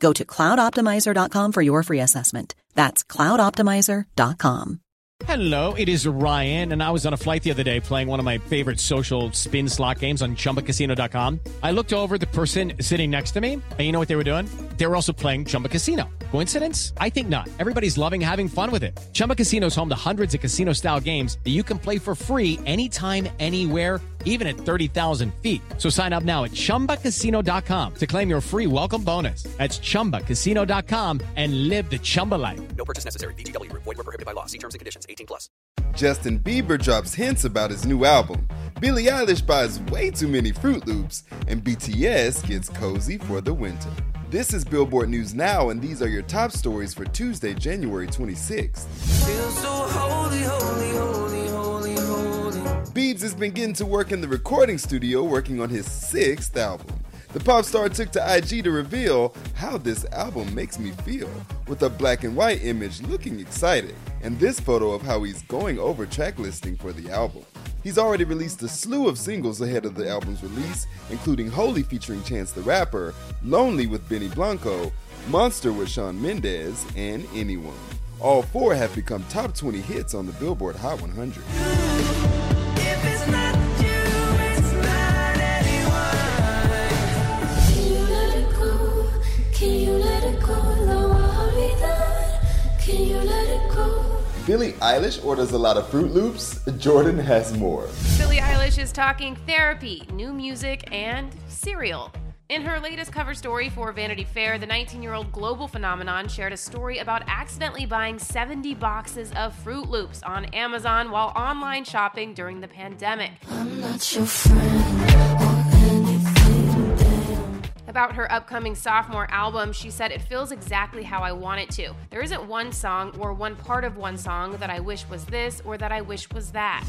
Go to cloudoptimizer.com for your free assessment. That's cloudoptimizer.com. Hello, it is Ryan, and I was on a flight the other day playing one of my favorite social spin slot games on chumbacasino.com. I looked over the person sitting next to me, and you know what they were doing? They were also playing Chumba Casino. Coincidence? I think not. Everybody's loving having fun with it. Chumba Casino is home to hundreds of casino style games that you can play for free anytime, anywhere, even at 30,000 feet. So sign up now at chumbacasino.com to claim your free welcome bonus. That's chumbacasino.com and live the Chumba life. No purchase necessary. VGW Group. Void were prohibited by law. See terms and conditions. 18 plus. Justin Bieber drops hints about his new album. Billie Eilish buys way too many Froot Loops, and BTS gets cozy for the winter. This is Billboard News Now, and these are your top stories for Tuesday, January 26th. Biebs has been getting to work in the recording studio working on his sixth album. The pop star took to IG to reveal how this album makes me feel, with a black and white image looking excited, and this photo of how he's going over track listing for the album. He's already released a slew of singles ahead of the album's release, including Holy featuring Chance the Rapper, Lonely with Benny Blanco, Monster with Shawn Mendes, and Anyone. All four have become top 20 hits on the Billboard Hot 100. Billie Eilish orders a lot of Froot Loops. Jordan has more. Billie Eilish is talking therapy, new music, and cereal. In her latest cover story for Vanity Fair, the 19 year old global phenomenon shared a story about accidentally buying 70 boxes of Froot Loops on Amazon while online shopping during the pandemic. About her upcoming sophomore album, she said, It feels exactly how I want it to. There isn't one song or one part of one song that I wish was this or that I wish was that.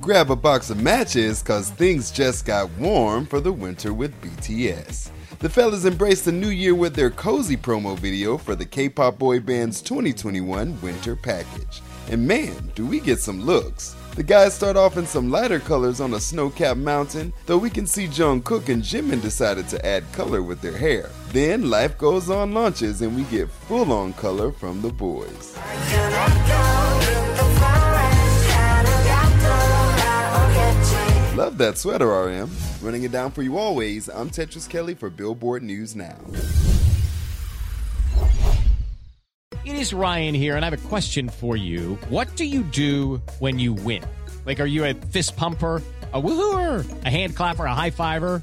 Grab a box of matches cause things just got warm for the winter with BTS. The fellas embraced the new year with their cozy promo video for the K-pop boy band's 2021 winter package. And man, do we get some looks. The guys start off in some lighter colors on a snow-capped mountain, though we can see Jungkook and Jimin decided to add color with their hair. Then life goes on launches and we get full-on color from the boys. That sweater, RM. Running it down for you always, I'm Tetris Kelly for Billboard News Now. It is Ryan here, and I have a question for you. What do you do when you win? Like, are you a fist pumper? A woohooer, a hand clapper, a high fiver.